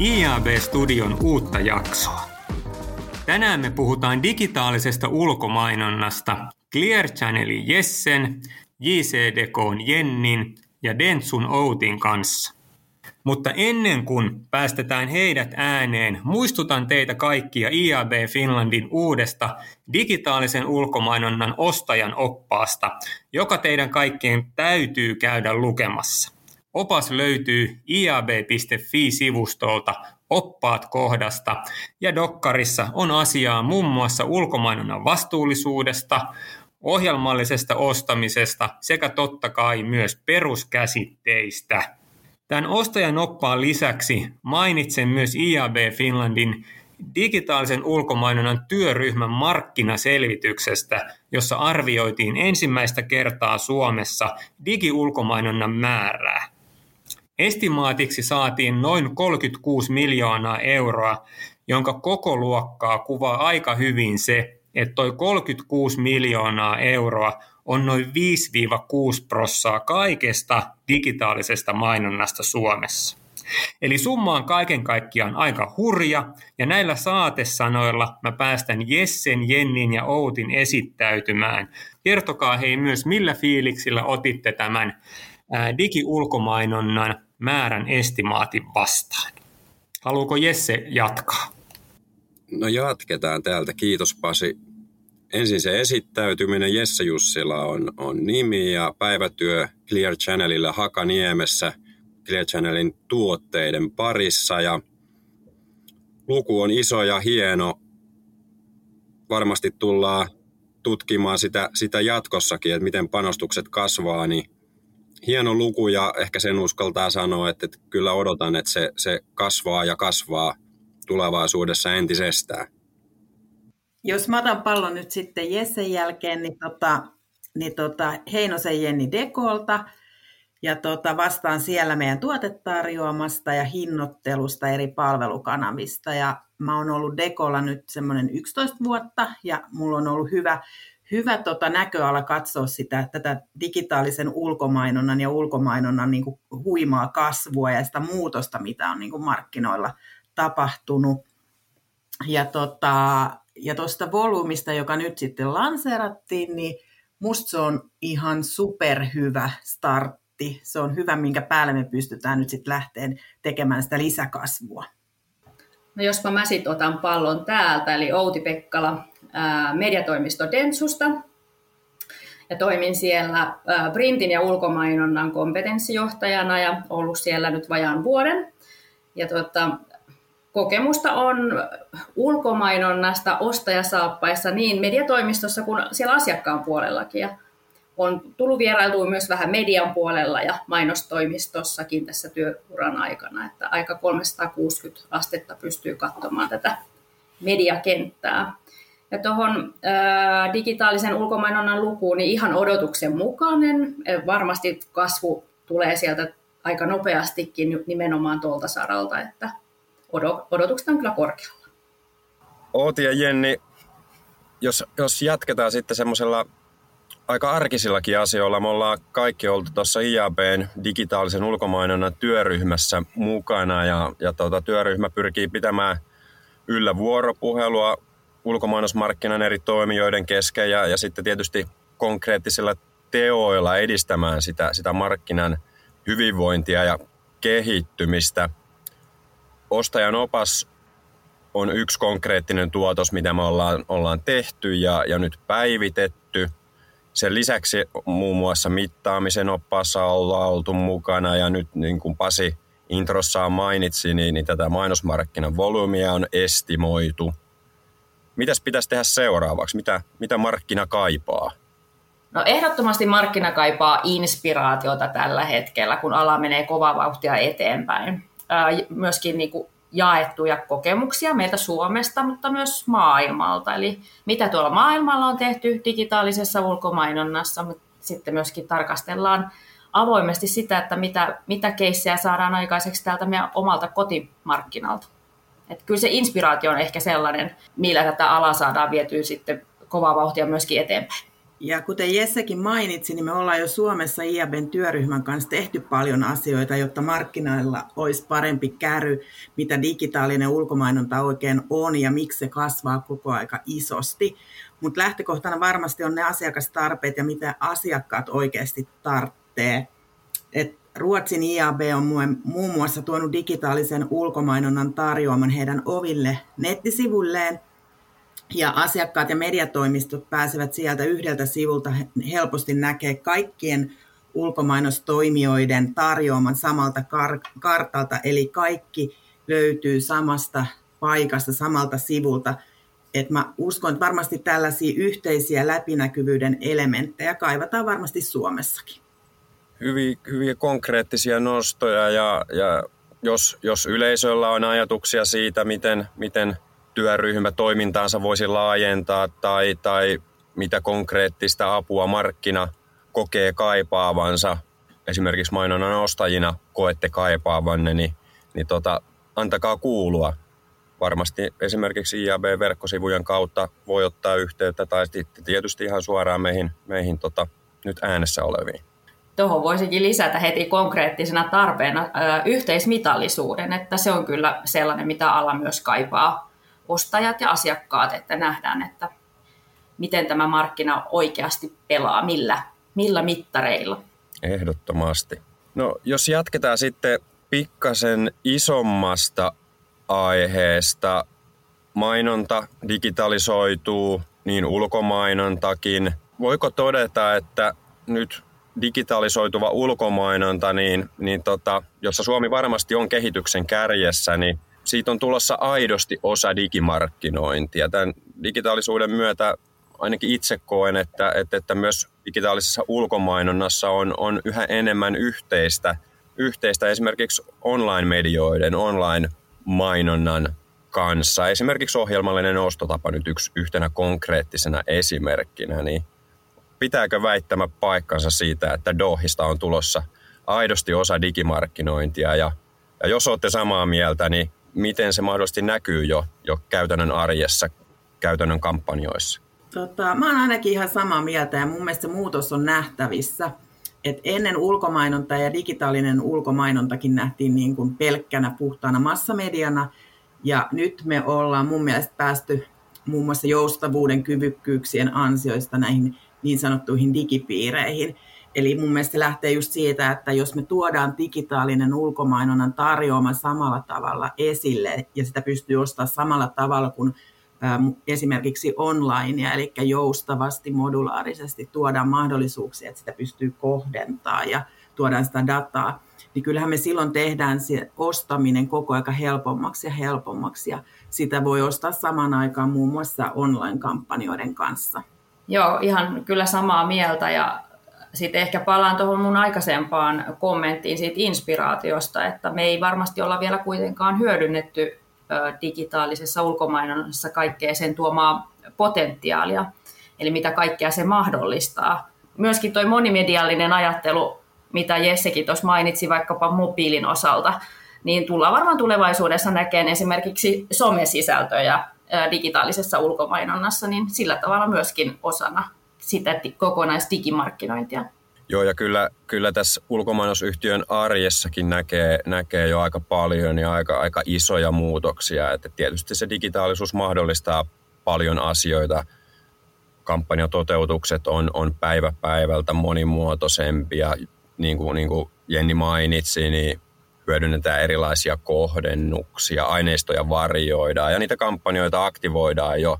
IAB-studion uutta jaksoa. Tänään me puhutaan digitaalisesta ulkomainonnasta Clear Channelin Jessen, JCDKn Jennin ja Dentsun Outin kanssa. Mutta ennen kuin päästetään heidät ääneen, muistutan teitä kaikkia IAB Finlandin uudesta digitaalisen ulkomainonnan ostajan oppaasta, joka teidän kaikkien täytyy käydä lukemassa. Opas löytyy iab.fi-sivustolta oppaat kohdasta ja Dokkarissa on asiaa muun muassa ulkomainonnan vastuullisuudesta, ohjelmallisesta ostamisesta sekä totta kai myös peruskäsitteistä. Tämän ostajan oppaan lisäksi mainitsen myös IAB Finlandin digitaalisen ulkomainonnan työryhmän markkinaselvityksestä, jossa arvioitiin ensimmäistä kertaa Suomessa digiulkomainonnan määrää. Estimaatiksi saatiin noin 36 miljoonaa euroa, jonka koko luokkaa kuvaa aika hyvin se, että toi 36 miljoonaa euroa on noin 5-6 prossaa kaikesta digitaalisesta mainonnasta Suomessa. Eli summa on kaiken kaikkiaan aika hurja, ja näillä saatesanoilla mä päästän Jessen, Jennin ja Outin esittäytymään. Kertokaa hei myös, millä fiiliksillä otitte tämän digiulkomainonnan määrän estimaatin vastaan. Haluuko Jesse jatkaa? No jatketaan täältä. Kiitos Pasi. Ensin se esittäytyminen. Jesse Jussila on, on nimi ja päivätyö Clear Channelilla Hakaniemessä Clear Channelin tuotteiden parissa. Ja luku on iso ja hieno. Varmasti tullaan tutkimaan sitä, sitä jatkossakin, että miten panostukset kasvaa, niin hieno luku ja ehkä sen uskaltaa sanoa, että, että kyllä odotan, että se, se kasvaa ja kasvaa tulevaisuudessa entisestään. Jos mä otan pallon nyt sitten Jessen jälkeen, niin, tota, niin tota Heinosen Jenni Dekolta ja tota, vastaan siellä meidän tuotetarjoamasta ja hinnoittelusta eri palvelukanavista. Ja mä oon ollut Dekolla nyt semmoinen 11 vuotta ja mulla on ollut hyvä hyvä tota näköala katsoa sitä, tätä digitaalisen ulkomainonnan ja ulkomainonnan niin kuin huimaa kasvua ja sitä muutosta, mitä on niin kuin markkinoilla tapahtunut. Ja tota, ja volyymista, joka nyt sitten lanseerattiin, niin musta se on ihan superhyvä startti. Se on hyvä, minkä päälle me pystytään nyt sitten lähteen tekemään sitä lisäkasvua. No jospa mä sitten otan pallon täältä, eli Outi Pekkala mediatoimisto Dentsusta. Ja toimin siellä printin ja ulkomainonnan kompetenssijohtajana ja ollut siellä nyt vajaan vuoden. Ja tuota, kokemusta on ulkomainonnasta ostajasaappaissa niin mediatoimistossa kuin siellä asiakkaan puolellakin. Ja on tullut vierailtua myös vähän median puolella ja mainostoimistossakin tässä työuran aikana, että aika 360 astetta pystyy katsomaan tätä mediakenttää. Ja tuohon digitaalisen ulkomainonnan lukuun, niin ihan odotuksen mukainen. Varmasti kasvu tulee sieltä aika nopeastikin nimenomaan tuolta saralta, että odotukset on kyllä korkealla. Ooti ja Jenni, jos, jos jatketaan sitten semmoisella aika arkisillakin asioilla. Me ollaan kaikki oltu tuossa IABn digitaalisen ulkomainonnan työryhmässä mukana ja, ja tuota, työryhmä pyrkii pitämään yllä vuoropuhelua ulkomainosmarkkinan eri toimijoiden kesken ja, ja sitten tietysti konkreettisilla teoilla edistämään sitä, sitä markkinan hyvinvointia ja kehittymistä. Ostajan opas on yksi konkreettinen tuotos, mitä me ollaan, ollaan tehty ja, ja nyt päivitetty. Sen lisäksi muun muassa mittaamisen oppaassa ollaan oltu mukana ja nyt niin kuin Pasi introssaan mainitsi, niin, niin tätä mainosmarkkinan volyymia on estimoitu – Mitäs pitäisi tehdä seuraavaksi? Mitä, mitä markkina kaipaa? No ehdottomasti markkina kaipaa inspiraatiota tällä hetkellä, kun ala menee kovaa vauhtia eteenpäin. Myöskin niin kuin jaettuja kokemuksia meiltä Suomesta, mutta myös maailmalta. Eli mitä tuolla maailmalla on tehty digitaalisessa ulkomainonnassa, mutta sitten myöskin tarkastellaan avoimesti sitä, että mitä, mitä keissejä saadaan aikaiseksi täältä meidän omalta kotimarkkinalta. Että kyllä se inspiraatio on ehkä sellainen, millä tätä alaa saadaan vietyä sitten kovaa vauhtia myöskin eteenpäin. Ja kuten Jessekin mainitsi, niin me ollaan jo Suomessa IABen työryhmän kanssa tehty paljon asioita, jotta markkinoilla olisi parempi käry, mitä digitaalinen ulkomainonta oikein on ja miksi se kasvaa koko aika isosti. Mutta lähtökohtana varmasti on ne asiakastarpeet ja mitä asiakkaat oikeasti tarvitsee. Ruotsin IAB on muun muassa tuonut digitaalisen ulkomainonnan tarjoaman heidän oville nettisivuilleen – ja asiakkaat ja mediatoimistot pääsevät sieltä yhdeltä sivulta helposti näkee kaikkien ulkomainostoimijoiden tarjoaman samalta kar- kartalta, eli kaikki löytyy samasta paikasta, samalta sivulta. Et mä uskon, että varmasti tällaisia yhteisiä läpinäkyvyyden elementtejä kaivataan varmasti Suomessakin. Hyviä, hyviä konkreettisia nostoja ja, ja jos, jos yleisöllä on ajatuksia siitä, miten, miten – työryhmä toimintaansa voisi laajentaa tai, tai mitä konkreettista apua markkina kokee kaipaavansa, esimerkiksi mainonnan ostajina koette kaipaavanne, niin, niin tota, antakaa kuulua. Varmasti esimerkiksi IAB-verkkosivujen kautta voi ottaa yhteyttä tai tietysti ihan suoraan meihin, meihin tota, nyt äänessä oleviin. Tuohon voisikin lisätä heti konkreettisena tarpeena ö, yhteismitallisuuden, että se on kyllä sellainen, mitä ala myös kaipaa ostajat ja asiakkaat, että nähdään, että miten tämä markkina oikeasti pelaa, millä, millä mittareilla. Ehdottomasti. No jos jatketaan sitten pikkasen isommasta aiheesta. Mainonta digitalisoituu, niin ulkomainontakin. Voiko todeta, että nyt digitalisoituva ulkomainonta, niin, niin tota, jossa Suomi varmasti on kehityksen kärjessä, niin siitä on tulossa aidosti osa digimarkkinointia. Tämän digitaalisuuden myötä ainakin itse koen, että, että, että myös digitaalisessa ulkomainonnassa on, on yhä enemmän yhteistä, yhteistä esimerkiksi online-medioiden, online-mainonnan kanssa. Esimerkiksi ohjelmallinen ostotapa nyt yksi yhtenä konkreettisena esimerkkinä, niin pitääkö väittämä paikkansa siitä, että Dohista on tulossa aidosti osa digimarkkinointia ja, ja jos olette samaa mieltä, niin miten se mahdollisesti näkyy jo, jo käytännön arjessa, käytännön kampanjoissa? Tota, mä oon ainakin ihan samaa mieltä ja mun mielestä se muutos on nähtävissä. Et ennen ulkomainonta ja digitaalinen ulkomainontakin nähtiin niin kuin pelkkänä puhtaana massamediana. Ja nyt me ollaan mun mielestä päästy muun muassa joustavuuden kyvykkyyksien ansioista näihin niin sanottuihin digipiireihin. Eli mun mielestä se lähtee just siitä, että jos me tuodaan digitaalinen ulkomainonnan tarjoama samalla tavalla esille ja sitä pystyy ostamaan samalla tavalla kuin esimerkiksi online, eli joustavasti, modulaarisesti tuodaan mahdollisuuksia, että sitä pystyy kohdentaa ja tuodaan sitä dataa, niin kyllähän me silloin tehdään se ostaminen koko aika helpommaksi ja helpommaksi, ja sitä voi ostaa saman aikaan muun muassa online-kampanjoiden kanssa. Joo, ihan kyllä samaa mieltä, ja sitten ehkä palaan tuohon mun aikaisempaan kommenttiin siitä inspiraatiosta, että me ei varmasti olla vielä kuitenkaan hyödynnetty digitaalisessa ulkomainonnassa kaikkea sen tuomaa potentiaalia, eli mitä kaikkea se mahdollistaa. Myöskin tuo monimediallinen ajattelu, mitä Jessekin tuossa mainitsi vaikkapa mobiilin osalta, niin tullaan varmaan tulevaisuudessa näkemään esimerkiksi somesisältöjä digitaalisessa ulkomainonnassa, niin sillä tavalla myöskin osana sitä kokonaisdigimarkkinointia. Joo, ja kyllä, kyllä tässä ulkomainosyhtiön arjessakin näkee, näkee jo aika paljon ja aika, aika isoja muutoksia. Että tietysti se digitaalisuus mahdollistaa paljon asioita. Kampanjatoteutukset on, on päivä päivältä monimuotoisempia. Niin kuin, niin kuin Jenni mainitsi, niin hyödynnetään erilaisia kohdennuksia, aineistoja varjoidaan ja niitä kampanjoita aktivoidaan jo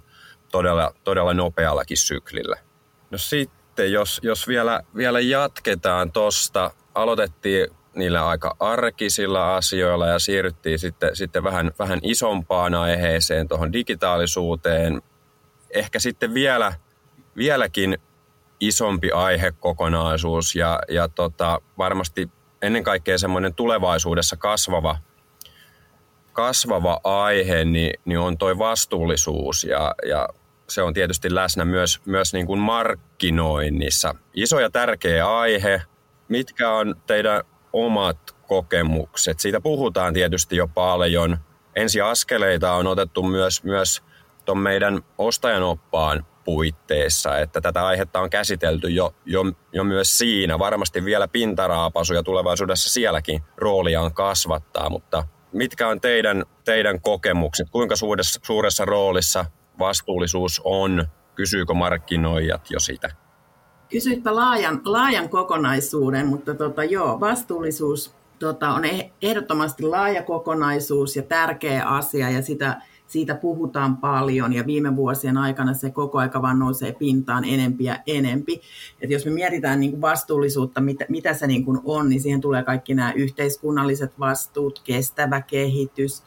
todella, todella nopeallakin syklillä. No sitten, jos, jos vielä, vielä jatketaan tuosta, aloitettiin niillä aika arkisilla asioilla ja siirryttiin sitten, sitten vähän, vähän isompaan aiheeseen, tuohon digitaalisuuteen. Ehkä sitten vielä, vieläkin isompi aihekokonaisuus ja, ja tota, varmasti ennen kaikkea semmoinen tulevaisuudessa kasvava, kasvava aihe, niin, niin on toi vastuullisuus ja, ja se on tietysti läsnä myös, myös niin kuin markkinoinnissa. Iso ja tärkeä aihe. Mitkä on teidän omat kokemukset? Siitä puhutaan tietysti jo paljon. Ensiaskeleita on otettu myös, myös tuon meidän ostajan oppaan puitteissa, että tätä aihetta on käsitelty jo, jo, jo myös siinä. Varmasti vielä pintaraapasuja tulevaisuudessa sielläkin rooliaan kasvattaa, mutta mitkä on teidän, teidän kokemukset? Kuinka suuressa, suuressa roolissa vastuullisuus on? Kysyykö markkinoijat jo sitä? Kysyitpä laajan, laajan kokonaisuuden, mutta tota, joo, vastuullisuus tota, on e-, ehdottomasti laaja kokonaisuus ja tärkeä asia ja sitä, siitä puhutaan paljon ja viime vuosien aikana se koko aika vaan nousee pintaan enempi ja enempi. Et jos me mietitään niin kuin vastuullisuutta, mitä, mitä se niin kuin on, niin siihen tulee kaikki nämä yhteiskunnalliset vastuut, kestävä kehitys,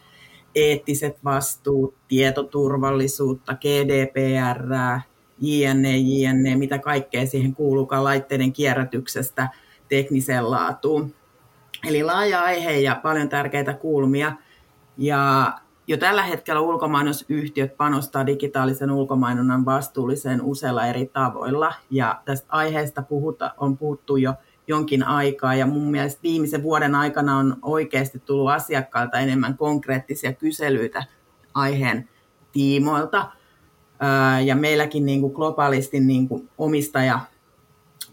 eettiset vastuut, tietoturvallisuutta, GDPR, JNE, JNE, mitä kaikkea siihen kuuluukaan laitteiden kierrätyksestä tekniseen laatuun. Eli laaja aihe ja paljon tärkeitä kulmia. Ja jo tällä hetkellä ulkomainosyhtiöt panostaa digitaalisen ulkomainonnan vastuulliseen useilla eri tavoilla. Ja tästä aiheesta puhuta, on puhuttu jo jonkin aikaa. Ja mun mielestä viimeisen vuoden aikana on oikeasti tullut asiakkailta enemmän konkreettisia kyselyitä aiheen tiimoilta. Ja meilläkin niin kuin globaalisti niin kuin omistaja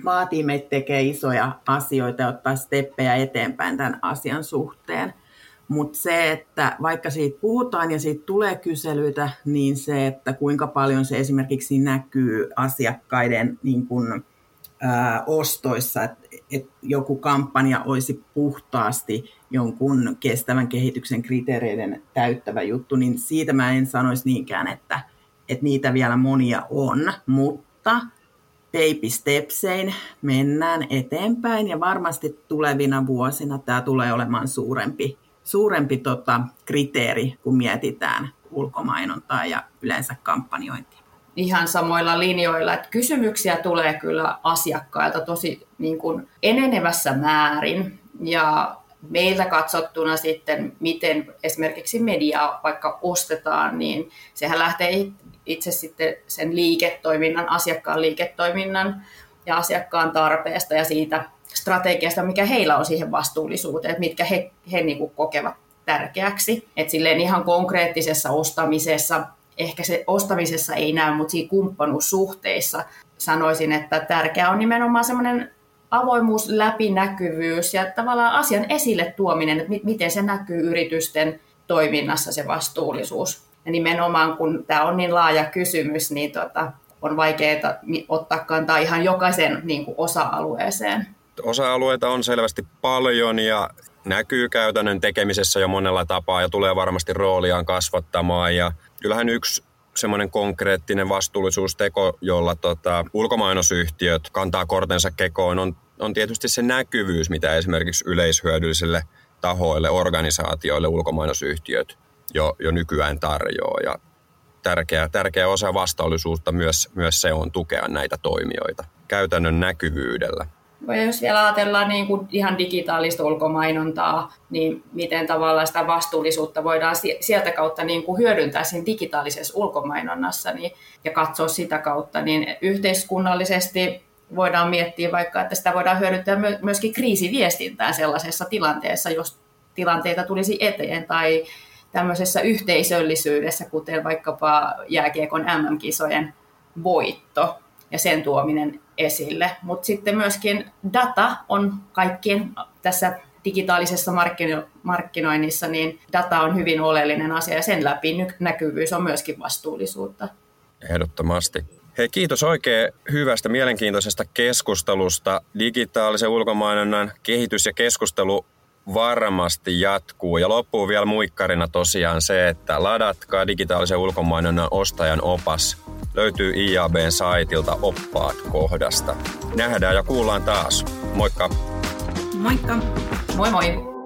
vaatii meitä tekee isoja asioita ja ottaa steppejä eteenpäin tämän asian suhteen. Mutta se, että vaikka siitä puhutaan ja siitä tulee kyselyitä, niin se, että kuinka paljon se esimerkiksi näkyy asiakkaiden niin kun, ää, ostoissa, että et joku kampanja olisi puhtaasti jonkun kestävän kehityksen kriteereiden täyttävä juttu, niin siitä mä en sanoisi niinkään, että, että niitä vielä monia on, mutta baby stepsein mennään eteenpäin ja varmasti tulevina vuosina tämä tulee olemaan suurempi, suurempi tota, kriteeri, kun mietitään ulkomainontaa ja yleensä kampanjointia. Ihan samoilla linjoilla, että kysymyksiä tulee kyllä asiakkailta tosi niin kuin enenevässä määrin ja meiltä katsottuna sitten, miten esimerkiksi mediaa vaikka ostetaan, niin sehän lähtee itse sitten sen liiketoiminnan, asiakkaan liiketoiminnan ja asiakkaan tarpeesta ja siitä strategiasta, mikä heillä on siihen vastuullisuuteen, että mitkä he, he niin kuin kokevat tärkeäksi. Että silleen ihan konkreettisessa ostamisessa, ehkä se ostamisessa ei näy, mutta siinä kumppanuussuhteissa sanoisin, että tärkeää on nimenomaan semmoinen avoimuus, läpinäkyvyys ja tavallaan asian esille tuominen, että miten se näkyy yritysten toiminnassa se vastuullisuus. Ja nimenomaan kun tämä on niin laaja kysymys, niin tota, on vaikeaa ottaa kantaa ihan jokaisen niin kuin osa-alueeseen. Osa-alueita on selvästi paljon ja näkyy käytännön tekemisessä jo monella tapaa ja tulee varmasti rooliaan kasvattamaan. Ja kyllähän yksi semmoinen konkreettinen vastuullisuusteko, jolla tota, ulkomainosyhtiöt kantaa kortensa kekoon, on, on tietysti se näkyvyys, mitä esimerkiksi yleishyödyllisille tahoille, organisaatioille ulkomainosyhtiöt jo, jo nykyään tarjoaa. Ja tärkeä, tärkeä osa vastuullisuutta myös, myös se on tukea näitä toimijoita käytännön näkyvyydellä. Jos vielä ajatellaan niin kuin ihan digitaalista ulkomainontaa, niin miten tavallaan sitä vastuullisuutta voidaan sieltä kautta niin kuin hyödyntää siinä digitaalisessa ulkomainonnassa niin, ja katsoa sitä kautta, niin yhteiskunnallisesti voidaan miettiä vaikka, että sitä voidaan hyödyntää myöskin kriisiviestintään sellaisessa tilanteessa, jos tilanteita tulisi eteen tai tämmöisessä yhteisöllisyydessä, kuten vaikkapa jääkiekon MM-kisojen voitto ja sen tuominen esille. Mutta sitten myöskin data on kaikkien tässä digitaalisessa markkino- markkinoinnissa, niin data on hyvin oleellinen asia ja sen läpi näkyvyys on myöskin vastuullisuutta. Ehdottomasti. Hei, kiitos oikein hyvästä, mielenkiintoisesta keskustelusta. Digitaalisen ulkomainonnan kehitys ja keskustelu varmasti jatkuu. Ja loppuu vielä muikkarina tosiaan se, että ladatkaa digitaalisen ulkomainonnan ostajan opas. Löytyy IABn saitilta oppaat kohdasta. Nähdään ja kuullaan taas. Moikka! Moikka! Moi moi!